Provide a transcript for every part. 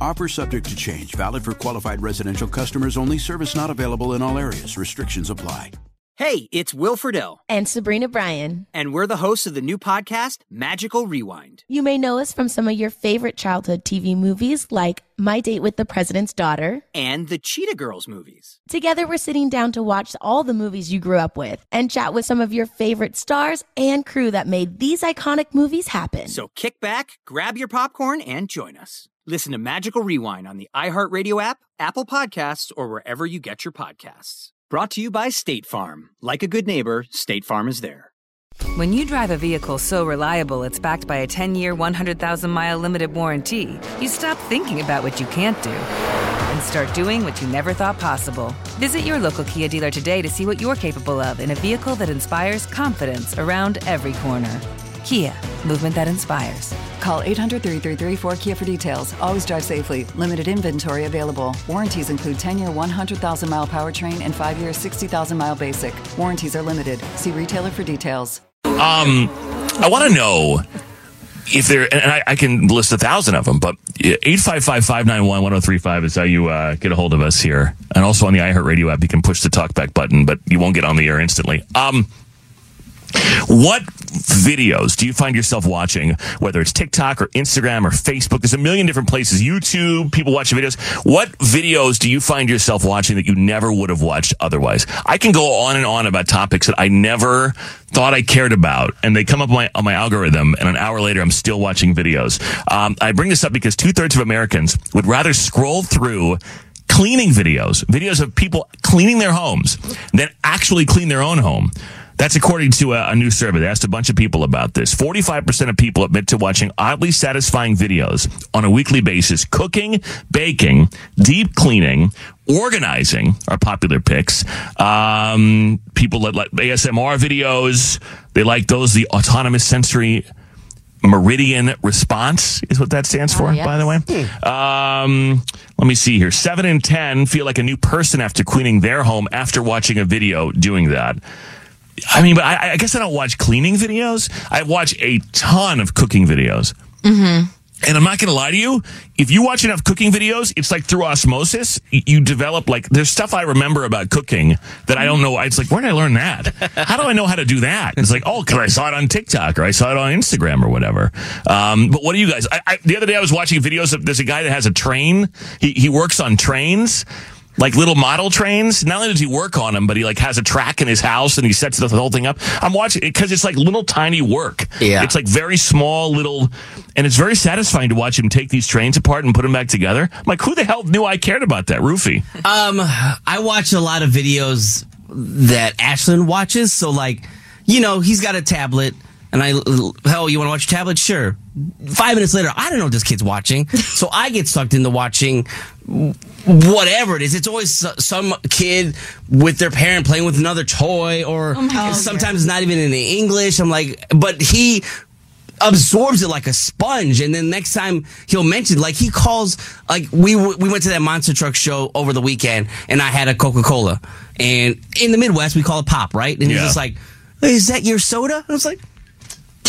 Offer subject to change, valid for qualified residential customers only. Service not available in all areas. Restrictions apply. Hey, it's Will Friedle. And Sabrina Bryan. And we're the hosts of the new podcast, Magical Rewind. You may know us from some of your favorite childhood TV movies like My Date with the President's Daughter and the Cheetah Girls movies. Together, we're sitting down to watch all the movies you grew up with and chat with some of your favorite stars and crew that made these iconic movies happen. So kick back, grab your popcorn, and join us. Listen to Magical Rewind on the iHeartRadio app, Apple Podcasts, or wherever you get your podcasts. Brought to you by State Farm. Like a good neighbor, State Farm is there. When you drive a vehicle so reliable it's backed by a 10 year, 100,000 mile limited warranty, you stop thinking about what you can't do and start doing what you never thought possible. Visit your local Kia dealer today to see what you're capable of in a vehicle that inspires confidence around every corner. Kia, movement that inspires. Call 800 333 4KIA for details. Always drive safely. Limited inventory available. Warranties include 10 year 100,000 mile powertrain and 5 year 60,000 mile basic. Warranties are limited. See retailer for details. Um, I want to know if there, and I, I, can list a thousand of them, but 855-591-1035 is how you uh, get a hold of us here. And also on the iHeartRadio app, you can push the talkback button, but you won't get on the air instantly. Um, what videos do you find yourself watching, whether it's TikTok or Instagram or Facebook? There's a million different places. YouTube, people watching videos. What videos do you find yourself watching that you never would have watched otherwise? I can go on and on about topics that I never thought I cared about, and they come up on my, on my algorithm, and an hour later, I'm still watching videos. Um, I bring this up because two thirds of Americans would rather scroll through cleaning videos, videos of people cleaning their homes, than actually clean their own home. That's according to a, a, new survey. They asked a bunch of people about this. 45% of people admit to watching oddly satisfying videos on a weekly basis. Cooking, baking, deep cleaning, organizing are popular picks. Um, people that like ASMR videos. They like those, the autonomous sensory meridian response is what that stands for, uh, yes. by the way. Hmm. Um, let me see here. Seven in 10 feel like a new person after cleaning their home after watching a video doing that. I mean, but I, I, guess I don't watch cleaning videos. I watch a ton of cooking videos. Mm-hmm. And I'm not going to lie to you. If you watch enough cooking videos, it's like through osmosis, you develop like, there's stuff I remember about cooking that I don't know. It's like, where did I learn that? How do I know how to do that? It's like, oh, because I saw it on TikTok or I saw it on Instagram or whatever. Um, but what do you guys, I, I, the other day I was watching videos of, there's a guy that has a train. He, he works on trains like little model trains. Not only does he work on them, but he like has a track in his house and he sets the whole thing up. I'm watching it because it's like little tiny work. Yeah. It's like very small little, and it's very satisfying to watch him take these trains apart and put them back together. I'm like, who the hell knew I cared about that, Roofy? Um, I watch a lot of videos that Ashlyn watches. So like, you know, he's got a tablet and I, hell, you want to watch a tablet? Sure. Five minutes later, I don't know what this kid's watching. so I get sucked into watching whatever it is. It's always some kid with their parent playing with another toy or oh sometimes not even in English. I'm like, but he absorbs it like a sponge and then next time he'll mention like he calls like we we went to that monster truck show over the weekend and I had a Coca-Cola and in the Midwest we call it pop right and yeah. he's just like is that your soda I was like how do, you,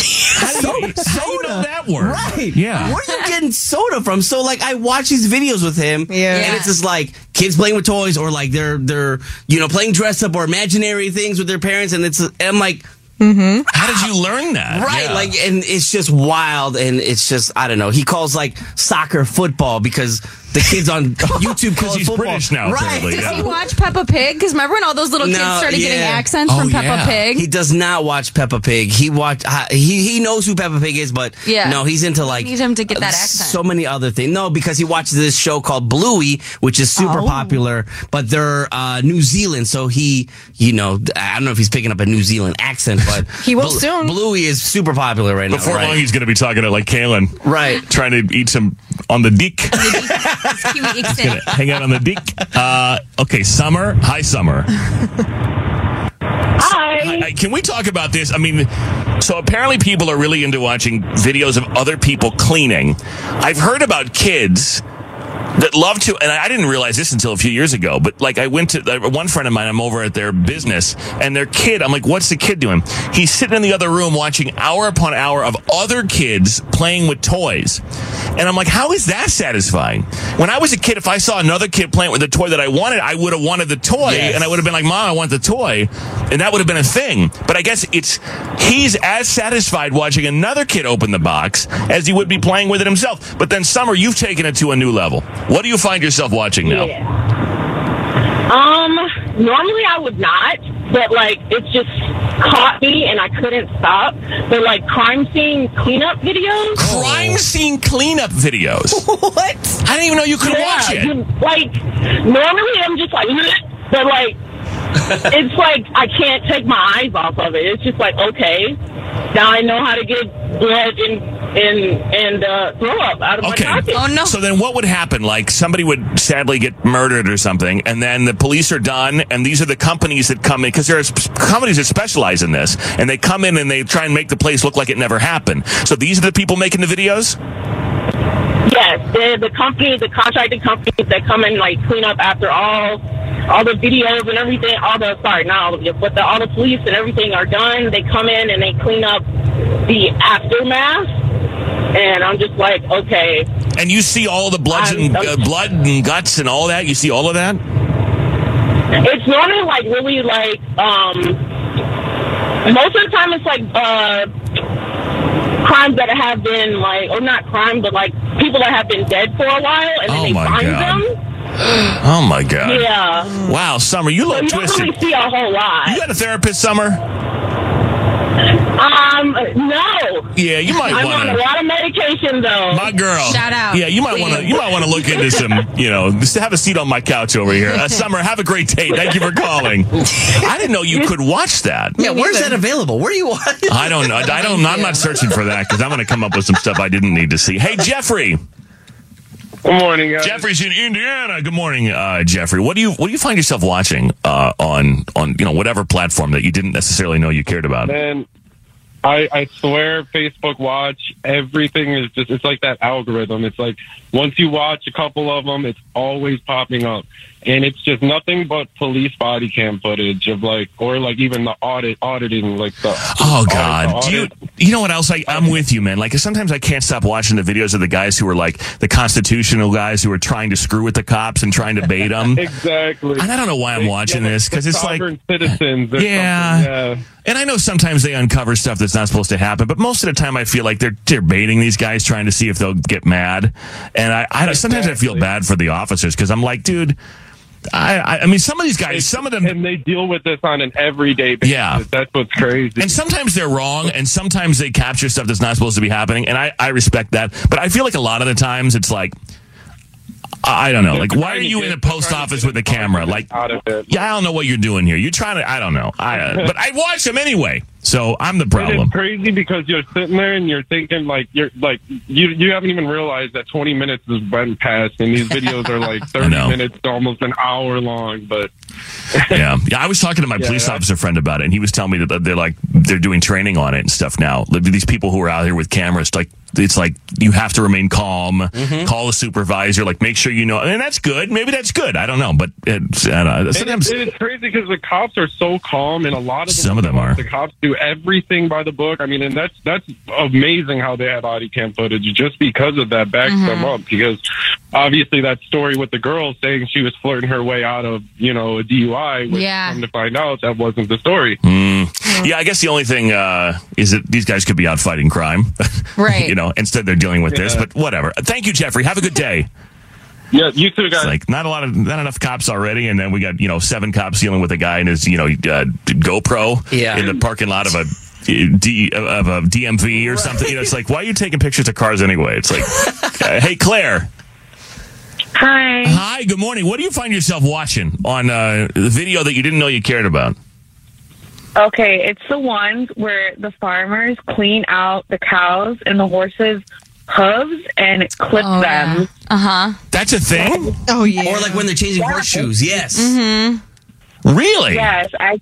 soda. how you know that word? Right. Yeah. Where are you getting soda from? So like I watch these videos with him yeah. and it's just like kids playing with toys or like they're they're you know playing dress up or imaginary things with their parents and it's and I'm like Mm-hmm. How did you learn that? Right, yeah. like, and it's just wild, and it's just I don't know. He calls like soccer football because the kids on YouTube because he's football. British now, right? apparently, Does yeah. he watch Peppa Pig? Because remember when all those little kids No, started getting accents Oh, from Peppa yeah. Pig? He does not watch Peppa Pig. He watch uh, he he knows who Peppa Pig is, but Yeah. no, he's into like need him to get that uh, accent. So many other things. No, because he watches this show called Bluey, which is super Oh. popular, but they're uh, New Zealand, so he you know I don't know if he's picking up a New Zealand accent, but He will soon. Bluey is super popular right now. Before right? long, he's going to be talking to like Kaylin, Right. Trying to eat some on the dick. Kiwi accent. Hang out on the dick. Uh, okay, Summer. Hi, Summer. Hi. Hi, Can we talk about this? I mean, so apparently people are really into watching videos of other people cleaning. I've heard about kids that love to, and I didn't realize this until a few years ago, but like I went to uh, one friend of mine, I'm over at their business, and their kid, I'm like, what's the kid doing? He's sitting in the other room watching hour upon hour of other kids playing with toys. And I'm like, how is that satisfying? When I was a kid, if I saw another kid playing with a toy that I wanted, I would have wanted the toy, Yes. and I would have been like, Mom, I want the toy. And that would have been a thing. But I guess it's, he's as satisfied watching another kid open the box as he would be playing with it himself. But then, Summer, you've taken it to a new level. What do you find yourself watching now? Um, normally I would not, but like it just caught me and I couldn't stop. They're like crime scene cleanup videos. Crime scene cleanup videos. what? I didn't even know you could watch it. you- like normally I'm just like, but like it's like I can't take my eyes off of it. It's just like okay, now I know how to get blood and and and uh, throw up out of Okay. my pocket. Oh, no. So then what would happen? Like somebody would sadly get murdered or something, and then the police are done, and these are the companies that come in, because there are companies that specialize in this, and they come in and they try and make the place look like it never happened. So these are the people making the videos? Yes, the the company, the contracted companies that come and like clean up after all all the videos and everything. All the sorry, not all of it, but the, all the police and everything are done. They come in and they clean up the aftermath, and I'm just like, okay, And you see all the bloods I'm- and I'm- uh, blood and guts and all that? You see all of that? it's normally like really like um most of the time it's like uh crimes that have been like or not crime but like people that have been dead for a while and then Oh they my find God. them. Oh my God. Yeah. Wow, Summer, you So look you don't twisted. really see a whole lot. You got a therapist, Summer? Um, no. Yeah, you might want. I'm want on a lot of medication though. My girl. Shout out. Yeah, you might want to. You might want to look into some. You know, just have a seat on my couch over here. Uh, Summer, have a great day. Thank you for calling. I didn't know you could watch that. Yeah, where's that available? Where are you watching? I don't know. I don't. I'm not searching for that because I'm going to come up with some stuff I didn't need to see. Hey, Jeffrey. Good morning, guys. Jeffrey's in Indiana. Good morning, uh, Jeffrey. What do you What do you find yourself watching uh, on on you know whatever platform that you didn't necessarily know you cared about? Man, I, I swear Facebook Watch, everything is just, it's like that algorithm. It's like once you watch a couple of them, it's always popping up. And it's just nothing but police body cam footage of like, or like even the audit, auditing, like the. Oh audit- God! the Do you you know what else? I, I'm with you, man. Like sometimes I can't stop watching the videos of the guys who are like the constitutional guys who are trying to screw with the cops and trying to bait them. Exactly. And I don't know why I'm They- watching yeah, this because it's like citizens. Yeah. yeah. And I know sometimes they uncover stuff that's not supposed to happen, but most of the time I feel like they're they're baiting these guys, trying to see if they'll get mad. And I, I sometimes I feel bad for the officers because I'm like, dude, I, I mean, some of these guys, some of them, And they deal with this on an everyday basis. Yeah. That's what's crazy. and sometimes they're wrong, and sometimes they capture stuff that's not supposed to be happening, and I I respect that. But I feel like a lot of the times it's like. I don't know. Like, why are you in the post office with a camera? Like, out of it. yeah, I don't know what you're doing here. You're trying to, I don't know. I, uh, but I watch them anyway, so I'm the problem. is crazy because you're sitting there and you're thinking like you're like you you haven't even realized that 20 minutes has went past and these videos are like 30 minutes to almost an hour long. But yeah, yeah. I was talking to my Yeah, police officer friend about it, and he was telling me that they're like they're doing training on it and stuff now. These people who are out here with cameras, like it's like you have to remain calm, Mm-hmm. call a supervisor, like make sure you know, and that's good. Maybe that's good. I don't know, but it's, I don't know. it is, sometimes it is crazy because the cops are so calm and a lot of the Some of them are. The cops do everything by the book. I mean, and that's that's amazing how they have body cam footage just because of that backs them up because obviously that story with the girl saying she was flirting her way out of you know a DUI. Which Yeah. Come to find out that wasn't the story. Yeah, I guess the only thing uh, is that these guys could be out fighting crime, Right. you know. Instead, they're dealing with this, but whatever. Thank you, Jeffrey. Have a good day. Yeah, you too, guys. It's like not a lot of not enough cops already, and then we got you know seven cops dealing with a guy in his you know uh, GoPro Yeah. in the parking lot of a. D, of a DMV or something. You know, it's like, why are you taking pictures of cars anyway? It's like, uh, hey, Claire. Hi. Hi, good morning. What do you find yourself watching on uh, the video that you didn't know you cared about? Okay, it's the ones where the farmers clean out the cows and the horses' hooves and clip Oh, them. yeah. Uh huh. That's a thing? Oh yeah. Or like when they're changing horseshoes. Yes. Mm-hmm. Really? Yes, I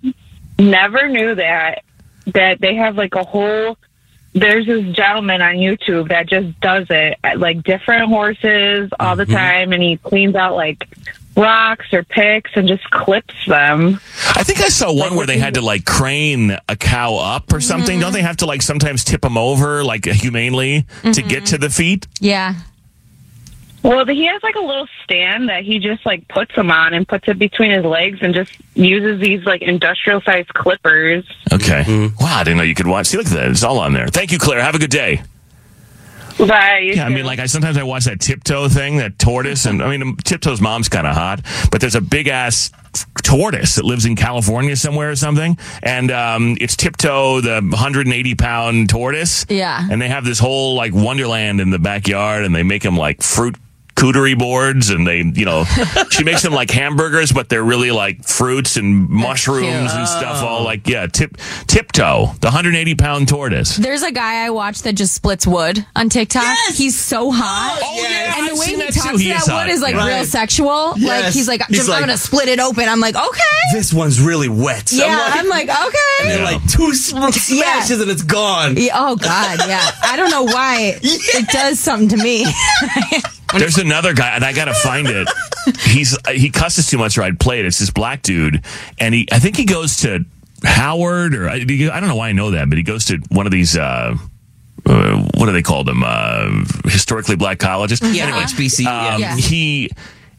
never knew that. That they have like a whole. There's this gentleman on YouTube that just does it, at, like different horses all the time, and he cleans out like rocks or picks and just clips them. I think I saw one where they had to like crane a cow up or something. Don't mm-hmm. they have to like sometimes tip them over like humanely to get mm-hmm. to the feet? yeah. Well, he has like a little stand that he just like puts them on and puts it between his legs and just uses these like industrial sized clippers. Okay. Mm-hmm. Wow, I didn't know you could watch. See, look at that. It's all on there. Thank you, Claire. Have a good day. Right. Yeah, I mean, like I sometimes I watch that tiptoe thing, that tortoise, and I mean, tiptoe's mom's kind of hot, but there's a big ass tortoise that lives in California somewhere or something, and um, it's tiptoe, the 180 pound tortoise. Yeah. and they have this whole like wonderland in the backyard, and they make them like fruit cootery boards and they you know she makes them like hamburgers but they're really like fruits and mushrooms and stuff all oh. like yeah tip tiptoe the 180 pound tortoise There's a guy I watch that just splits wood on TikTok. He's so oh, hot. Oh, yeah, and the I've way seen he that talks too. to He that is wood is like Yeah. real sexual. Like he's like, He's I'm like- gonna split it open. I'm like, okay. This one's really wet. Yeah, I'm like, okay. and then like two sm- smashes and it's gone. Yeah, oh God, yeah. I don't know why it does something to me. There's another guy, and I gotta find it. He's he cusses too much, or I'd play it. It's this black dude, and he I think he goes to Howard, or I, I don't know why I know that, but he goes to one of these. Uh, uh, what do they call them? Uh, historically black colleges. Yeah, Anyway, HBC. Um, Yeah. He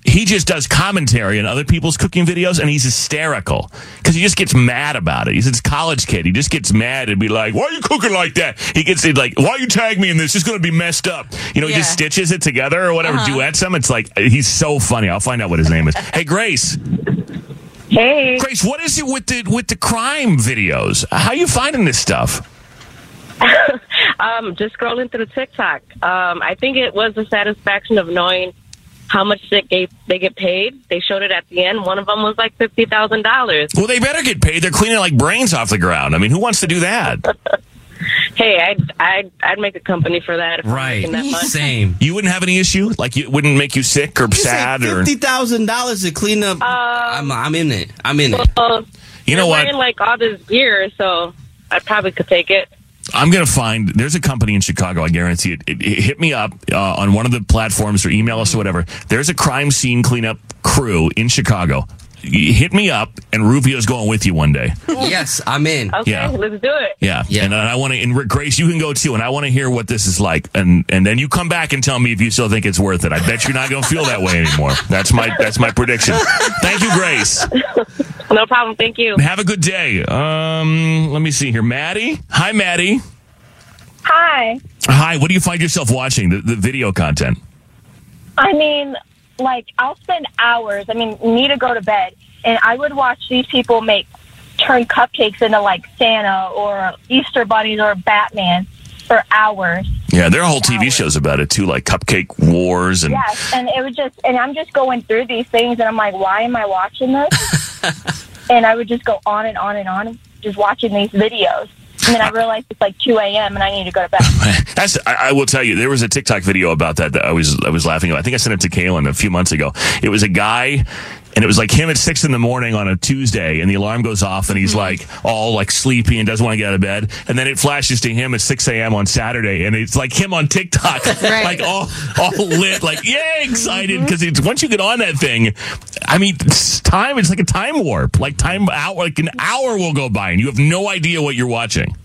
he just does commentary on other people's cooking videos, and he's hysterical because he just gets mad about it. He's a college kid. He just gets mad and be like, "Why are you cooking like that?" He gets he's like, "Why you tag me in this? It's going to be messed up." You know, he just stitches it together or whatever, duets them. It's like he's so funny. I'll find out what his name is. Hey, Grace. Hey. Grace, what is it with the with the crime videos? How you finding this stuff? Um, just scrolling through TikTok. Um, I think it was the satisfaction of knowing how much they get, they get paid. They showed it at the end. One of them was like fifty thousand dollars. Well, they better get paid. They're cleaning like brains off the ground. I mean, who wants to do that? Hey, I'd, I'd I'd make a company for that. If Right. making that much. Same. You wouldn't have any issue? Like, it wouldn't make you sick or sad or. fifty thousand dollars to clean up. Uh, I'm, I'm in it. I'm in it. You know they're what? Wearing like all this gear, so I probably could take it. I'm going to find, there's a company in Chicago, I guarantee it. it, it hit me up uh, on one of the platforms or email us or whatever. There's a crime scene cleanup crew in Chicago. You hit me up, and Rufio's going with you one day. yes, I'm in. Okay, Yeah. let's do it. Yeah, Yeah. and I want to. And Rick Grace, you can go too, and I want to hear what this is like, and and then you come back and tell me if you still think it's worth it. I bet you're not going to feel that way anymore. That's my that's my prediction. Thank you, Grace. No problem. Thank you. Have a good day. Um, let me see here, Maddie. Hi, Maddie. Hi. Hi. What do you find yourself watching? The, the video content. I mean, like, I'll spend hours. I mean, need to go to bed, and I would watch these people make turn cupcakes into like Santa or Easter bunnies or Batman for hours. Yeah, there are whole TV shows about it too, like Cupcake Wars and Yes, and it was just, and I'm just going through these things, and I'm like, why am I watching this? and I would just go on and on and on, just watching these videos. And then I realized it's like 2 a.m. and I need to go to bed. That's. I, I will tell you, there was a TikTok video about that that I was I was laughing at. I think I sent it to Kaylin a few months ago. It was a guy. And it was like him at six in the morning on a Tuesday, and the alarm goes off, and he's mm-hmm. like all like sleepy and doesn't want to get out of bed. And then it flashes to him at six a.m. on Saturday, and it's like him on TikTok, like all all lit, like yeah, excited mm-hmm. because it's once you get on that thing, I mean, it's time it's like a time warp, like time out, like an hour will go by, and you have no idea what you're watching.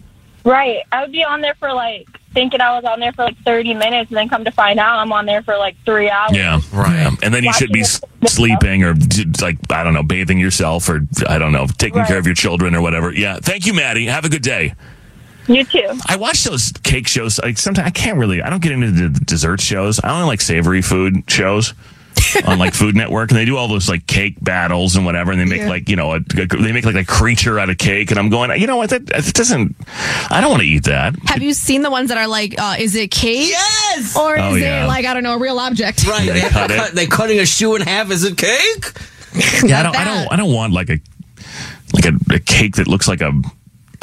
Right. I would be on there for like, thinking I was on there for like 30 minutes, and then come to find out I'm on there for like three hours. Yeah, right. And then you should be sleeping or d- like I don't know, bathing yourself or I don't know, taking Right. care of your children or whatever. Yeah. Thank you, Maddie. Have a good day. You too. I watch those cake shows. Like sometimes I can't really. I don't get into the dessert shows. I only like savory food shows. On like Food Network, and they do all those like cake battles and whatever, and they make Yeah. like you know a, they make like a creature out of cake, and I'm going, you know what, that it doesn't. I don't want to eat that. Have you seen the ones that are like, uh, is it cake? Yes! Or Oh, is yeah. it like, I don't know, a real object? Right. They They cut it. cut, they're cutting a shoe in half Is it cake. Yeah, I don't, I don't, I don't want like a like a, a cake that looks like a.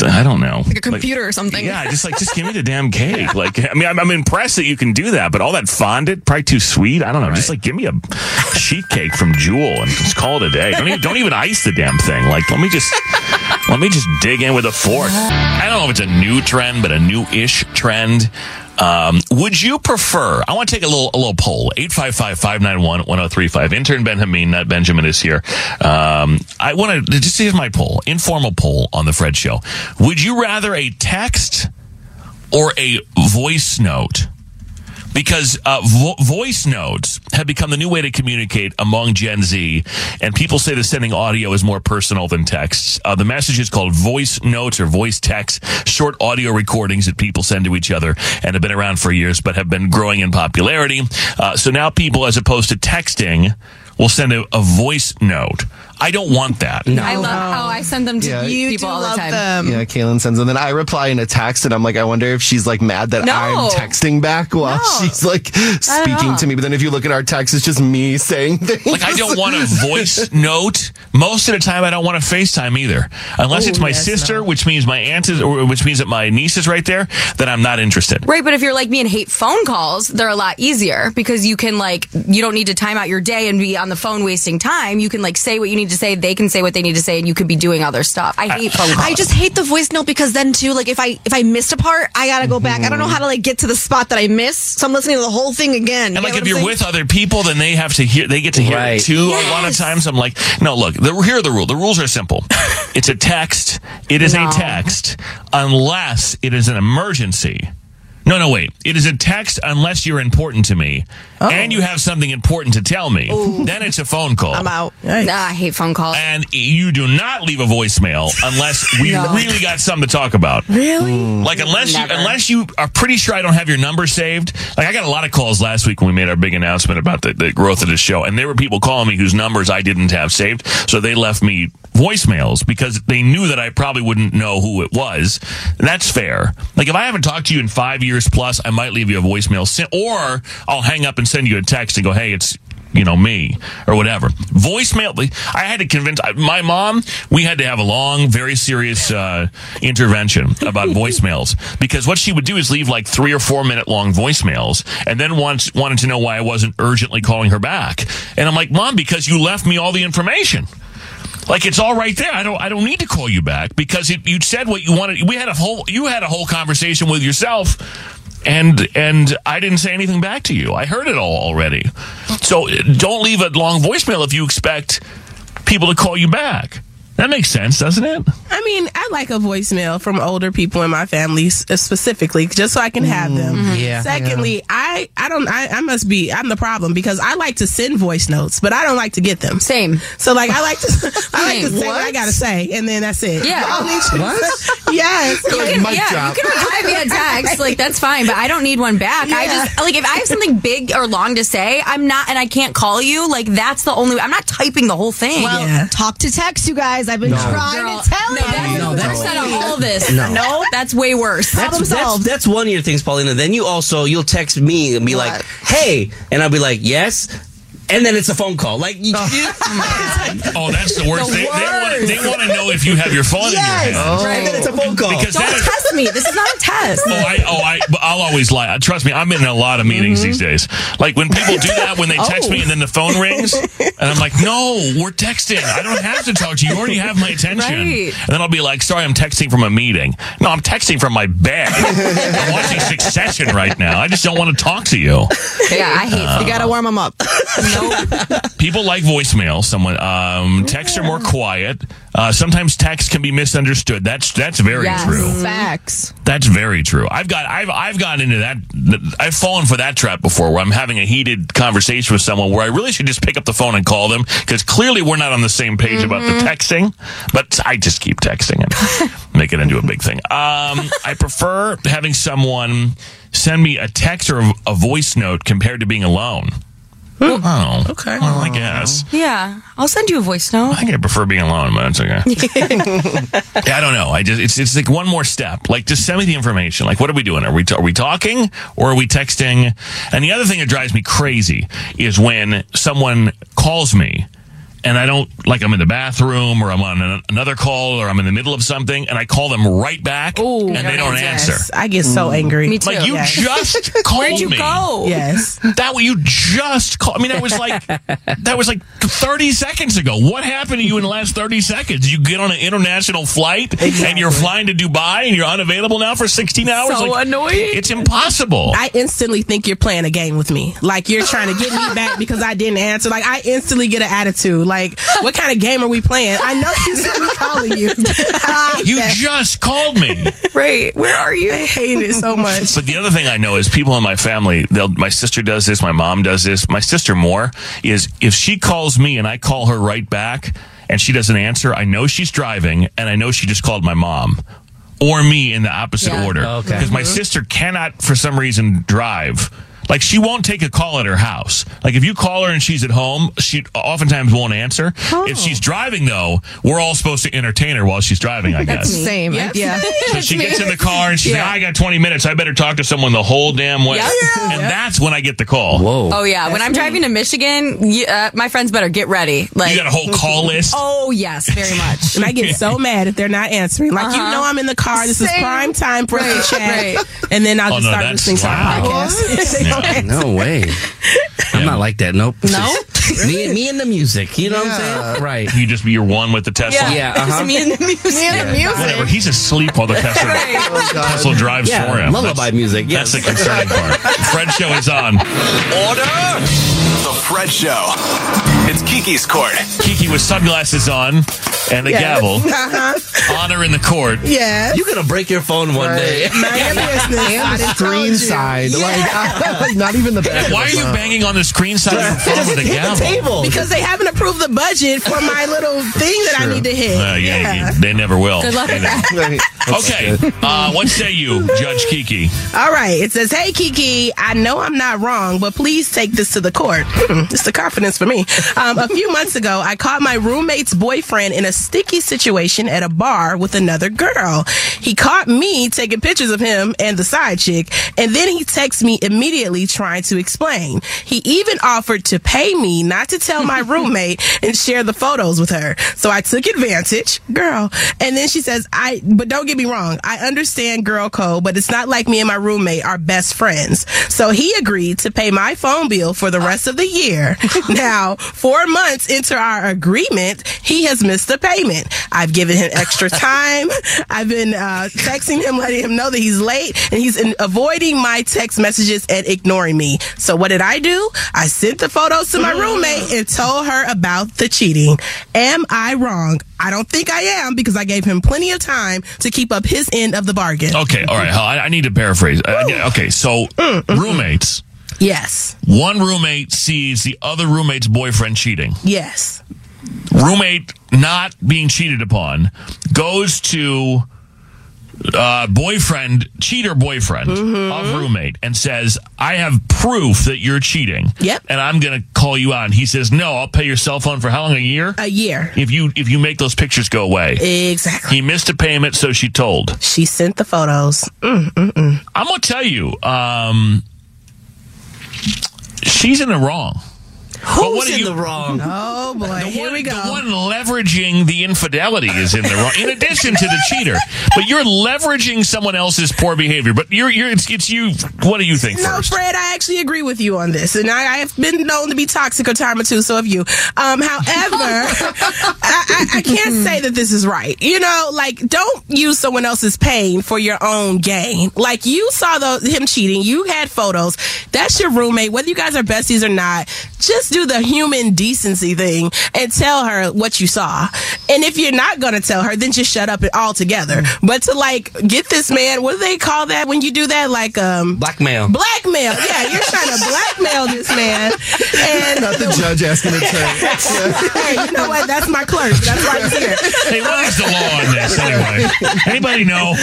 I don't know. Like a computer or something. Yeah, just like just give me the damn cake. Like, I mean, I'm, I'm impressed that you can do that, but all that fondant probably too sweet. I don't know. Just like give me a sheet cake from Jewel and just call it a day. Don't even, don't even ice the damn thing. Like, let me just let me just dig in with a fork. I don't know if it's a new trend, but a new-ish trend. Um, would you prefer? I want to take a little a little poll. 855-591-1035. Intern Ben Hameen, not Benjamin, is here. Um, I want to just see if my poll, informal poll on the Fred Show. Would you rather a text or a voice note? Because uh, vo- voice notes have become the new way to communicate among Gen Z, and people say that sending audio is more personal than texts. Uh, the message is called voice notes or voice text, short audio recordings that people send to each other and have been around for years but have been growing in popularity. Uh, so now people, as opposed to texting, will send a, a voice note. I don't want that. No. I love, oh, I send them to Yeah. you You people do all the love time. them. Yeah, Kaylin sends them. Then I reply in a text, and I'm like, I wonder if she's like mad that No. I'm texting back while No. she's like speaking all. to me. But then if you look at our text, it's just me saying things. Like I don't want a voice note. Most of the time, I don't want to FaceTime either, unless it's my sister, which means my aunt is, or which means that my niece is right there. Then I'm not interested. Right, but if you're like me and hate phone calls, they're a lot easier because you can like you don't need to time out your day and be on the phone wasting time. You can like say what you need to say, they can say what they need to say, and you could be doing other stuff. I hate phone calls. I just hate the voice note because then too, like if I if I missed a part, I gotta go back. I don't know how to like get to the spot that I missed, so I'm listening to the whole thing again. You And get like what if I'm you're saying? with other people, then they have to hear. They get to hear Right. it too. A lot of times, I'm like, no. Look, the, here are the rules. The rules are simple. it's a text. It is a text unless it is an emergency. No, no, wait. It is a text unless you're important to me oh. and you have something important to tell me. Then it's a phone call. I'm out. Nah, I hate phone calls. And you do not leave a voicemail unless we No. really got something to talk about. Really? Mm. Like unless Never. you unless you are pretty sure I don't have your number saved. Like I got a lot of calls last week when we made our big announcement about the, the growth of the show, and there were people calling me whose numbers I didn't have saved, so they left me voicemails because they knew that I probably wouldn't know who it was. That's fair. Like if I haven't talked to you in five years plus, I might leave you a voicemail, or I'll hang up and send you a text and go, "Hey, it's." You know me or whatever. Voicemail. I had to convince my mom. We had to have a long, very serious uh, intervention about voicemails because what she would do is leave like three or four minute long voicemails, and then once wanted to know why I wasn't urgently calling her back. And I'm like, Mom, because you left me all the information. Like it's all right there. I don't. I don't need to call you back because it, you said what you wanted. We had a whole. You had a whole conversation with yourself, and and I didn't say anything back to you. I heard it all already. So don't leave a long voicemail if you expect people to call you back. That makes sense, doesn't it? I mean, I like a voicemail from older people in my family specifically, just so I can have them. Mm-hmm. Yeah. Secondly, I I don't I, I must be I'm the problem because I like to send voice notes, but I don't like to get them. Same. So like I like to I like to say what I gotta say, and then that's it. Yeah. I don't need you- yes. You can, mic yeah, drop. you can reply via text, like that's fine, but I don't need one back. I just like if I have something big or long to say, I'm not, and I can't call you. Like that's the only. I'm not typing the whole thing. Well, Yeah. talk to text, you guys. I've been trying Girl, to tell no, you. that's No, that's- worst out of all this. No. no, that's way worse. Problem That's, that's, solved. that's one of your things, Paulina. Then you also you'll text me and be like, "Hey," and I'll be like, "Yes," and then it's a phone call. Like, you, Oh, that's the worst. The they, they, want, they want to know if you have your phone yes, in your hand. and then it's a phone call. Because Don't that is, test me. This is not a test. Oh, I, oh, I, I'll always lie. Uh, Trust me, I'm in a lot of meetings these days. Like when people do that, when they text me and then the phone rings, and I'm like, no, we're texting. I don't have to talk to you. You already have my attention. Right. And then I'll be like, sorry, I'm texting from a meeting. No, I'm texting from my bed. I'm watching Succession right now. I just don't want to talk to you. Yeah, I hate. you gotta warm them up. People like voicemail. Someone um, texts are more quiet. Uh, sometimes text can be misunderstood. That's that's very Yes. true. Facts. That's very true. I've got I've I've gotten into that. I've fallen for that trap before, where I'm having a heated conversation with someone where I really should just pick up the phone and call them because clearly we're not on the same page about the texting. But I just keep texting and make it into a big thing. Um, I prefer having someone send me a text or a, a voice note compared to being alone. Oh, oh, okay. Well, I oh. guess. Yeah, I'll send you a voice note. I think I prefer being alone, but that's okay. yeah, I don't know. I just it's it's like one more step. Like just send me the information. Like what are we doing? Are we are we talking or are we texting? And the other thing that drives me crazy is when someone calls me and I don't like I'm in the bathroom or I'm on an, another call or I'm in the middle of something and I call them right back and they don't Yes. answer. I get so mm. angry. Me too. Like you Yes. just called Where'd you me. go? Yes. That way you just called. I mean, that was like that was like 30 seconds ago. What happened to you in the last 30 seconds? You get on an international flight and you're flying to Dubai and you're unavailable now for 16 hours. So Like, annoying. It's impossible. I instantly think you're playing a game with me. Like you're trying to get me back because I didn't answer. Like I instantly get an attitude. Like, what kind of game are we playing? I know you said me calling you. You that. just called me. Right. Where are you? I hate it so much. But the other thing I know is people in my family, they'll, my sister does this, my mom does this, my sister more, is if she calls me and I call her right back and she doesn't answer, I know she's driving and I know she just called my mom or me in the opposite Yeah. order. Okay. Because my mm-hmm. sister cannot, for some reason, drive. Like she won't take a call at her house. Like if you call her and she's at home, she oftentimes won't answer. If she's driving though, we're all supposed to entertain her while she's driving, I guess. Same. Yes. Yeah. So she gets in the car and she's Yeah. like, I got 20 minutes. I better talk to someone the whole damn way. Yep. And that's when I get the call. Whoa. Oh yeah, when I'm driving to Michigan, you, uh, my friends better get ready. Like, You got a whole call list. oh yes, very much. And I get so mad if they're not answering. Like you Uh-huh. know, I'm in the car. This is prime time for us Right, to chat, right. and then I'll Oh, just no, start that's- listening to wow. our podcast. Yeah. Answer. No way. I'm not like that. Nope. No? me, me and the music. You know what I'm saying? Right. You just be your one with the Tesla. Yeah. Uh-huh. Just me and the music. Whatever. He's asleep while the Tesla, Tesla drives Yeah, for him. lullaby music, That's yes. the concerning part. Fred show is on. Order! The Fred Show. It's Keke's Court. Keke with sunglasses on and a Yes. gavel. Uh-huh. Honor in the court. Yeah. You're gonna break your phone one day. Mind your business. And the screen told you. side. Like, like, not even the back. Why are you banging on the screen side of your phone with a Hit the table. Because they haven't approved the budget for my little thing that I need to hit. Uh, yeah, yeah, they never will. Good luck with that. Okay, uh, what say you, Judge Keke? All right. It says, Hey, Keke, I know I'm not wrong, but please take this to the court. it's the confidence for me. Um, a few months ago, I caught my roommate's boyfriend in a sticky situation at a bar with another girl. He caught me taking pictures of him and the side chick, and then he texts me immediately trying to explain. He even offered to pay me not to tell my roommate and share the photos with her. So I took advantage, girl. And then she says, I, but don't get me wrong. I understand girl code, but it's not like me and my roommate are best friends. So he agreed to pay my phone bill for the rest of the year. now, four months into our agreement, he has missed the payment. I've given him extra time. I've been uh, texting him, letting him know that he's late, and he's in, avoiding my text messages and ignoring me. So what did I do? I sent the photos to my mm. roommate and told her about the cheating. Am I wrong? I don't think I am because I gave him plenty of time to keep up his end of the bargain. Okay, all right. I, I need to paraphrase. Okay, so mm, mm, roommates. Yes. One roommate sees the other roommate's boyfriend cheating. Yes. Roommate not being cheated upon goes to uh, boyfriend, cheater boyfriend of roommate, and says, "I have proof that you're cheating." Yep. And I'm going to call you out. He says, "No, I'll pay your cell phone for how long? A year? A year. If you if you make those pictures go away." Exactly. He missed a payment, so she told. She sent the photos. Mm, mm, mm. I'm gonna tell you, um, she's in the wrong. But what Who's in you- the wrong? Oh boy, here we go. The one leveraging the infidelity is in the wrong. In addition to the cheater, but you're leveraging someone else's poor behavior. But you're you're it's, it's you. What do you think No, first? Fred, I actually agree with you on this, and I, I have been known to be toxic a time or two. So have you. Um, however, I, I, I can't say that this is right. You know, like don't use someone else's pain for your own gain. Like you saw the, him cheating, you had photos. That's your roommate, whether you guys are besties or not. Just do the human decency thing and tell her what you saw. And if you're not going to tell her, then just shut up altogether. But to like get this man, what do they call that when you do that? Like um Blackmail. blackmail. Yeah, you're trying to blackmail this man. And Not the judge asking a turn. hey, you know what? That's my clerk. That's why he's here. Hey, what is the law on this anyway? Anybody know?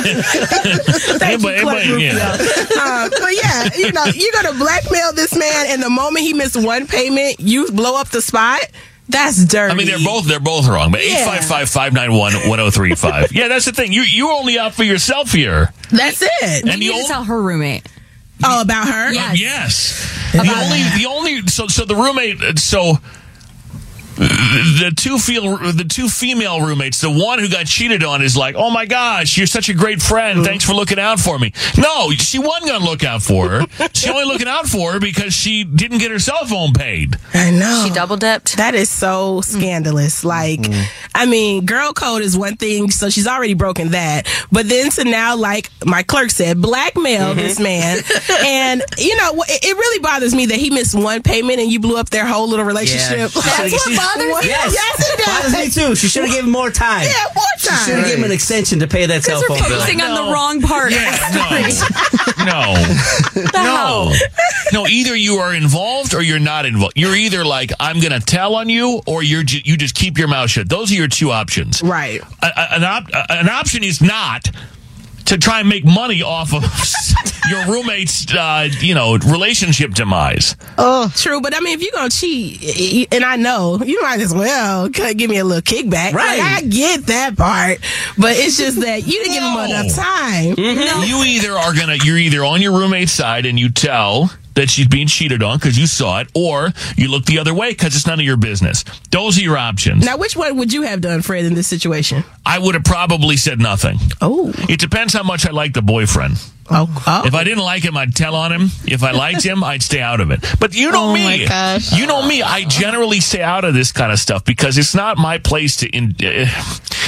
Thank you, Anybody- Clerk anybody- yeah. Uh, but yeah, you know, you're gonna blackmail this man, and the moment he missed one payment, you blow up the spot. That's dirty. I mean, they're both they're both wrong. But Yeah. 855-591-1035. Yeah, that's the thing. You you only out for yourself here. That's it. And the only tell her roommate. Oh, about her? Uh, yes. The only, the only, so, so the roommate, uh, so the two feel, the two female roommates, the one who got cheated on is like, oh my gosh, you're such a great friend. Thanks for looking out for me. No, she wasn't going to look out for her. she only looking out for her because she didn't get her cell phone paid. I know. She double dipped. That is so scandalous. Like, I mean, girl code is one thing, so she's already broken that. But then to now, like my clerk said, blackmail mm-hmm. this man. and, you know, it it really bothers me that he missed one payment and you blew up their whole little relationship. She should've- Yes, Yes, it bothers does. me too. She should have given him more time. Yeah, more She should have given him an extension to pay that cell phone bill. Focusing on the wrong part. No. No. No, either you are involved or you're not involved. You're either like, I'm going to tell on you or you're ju- you just keep your mouth shut. Those are your two options. Right. A- a- an, op- a- an option is not to try and make money off of your roommate's, uh, you know, relationship demise. Oh, true. But I mean, if you're gonna cheat, y- y- and I know you might as well give me a little kickback. Right. Like, I get that part, but it's just that you didn't give him enough time. You either are gonna, you're either on your roommate's side and you tell that she's being cheated on because you saw it, or you look the other way because it's none of your business. Those are your options. Now, which one would you have done, Fred, in this situation? I would have probably said nothing. Oh. It depends how much I like the boyfriend. Oh, oh. If I didn't like him, I'd tell on him. If I liked him, I'd stay out of it. But you know Oh me. my gosh. You know me. I generally stay out of this kind of stuff because it's not my place to. In, uh,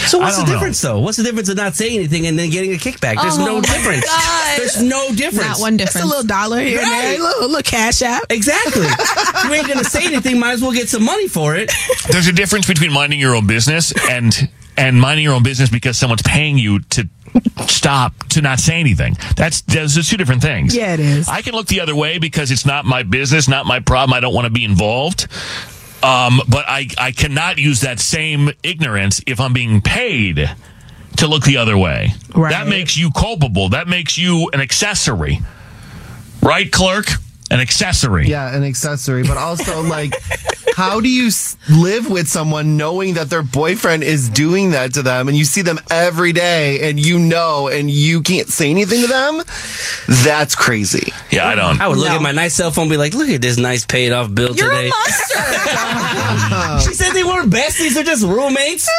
So what's the don't know. difference, though? What's the difference of not saying anything and then getting a kickback? There's Oh no difference. God. There's no difference. Not one difference. Just a little dollar here and there, Right. a little, little cash out. Exactly. you ain't gonna say anything. Might as well get some money for it. There's a difference between minding your own business and and minding your own business because someone's paying you to stop to not say anything. That's those are two different things. Yeah, it is. I can look the other way because it's not my business, not my problem. I don't want to be involved. Um, but I, I cannot use that same ignorance if I'm being paid to look the other way. Right. That makes you culpable. That makes you an accessory. Right, clerk? An accessory. Yeah, an accessory, but also like, how do you live with someone knowing that their boyfriend is doing that to them, and you see them every day, and you know, and you can't say anything to them? That's crazy. Yeah, I don't. I would look at my nice cell phone and be like, look at this nice paid off bill You're today. a monster. she said they weren't besties, they're just roommates.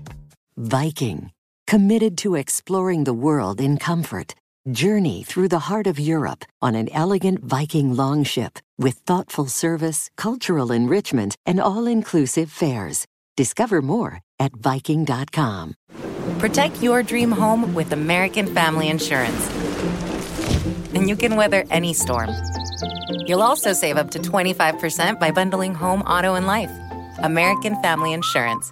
Viking, committed to exploring the world in comfort. Journey through the heart of Europe on an elegant Viking longship with thoughtful service, cultural enrichment, and all inclusive fares. Discover more at Viking.com. Protect your dream home with American Family Insurance. And you can weather any storm. You'll also save up to 25% by bundling home, auto, and life. American Family Insurance.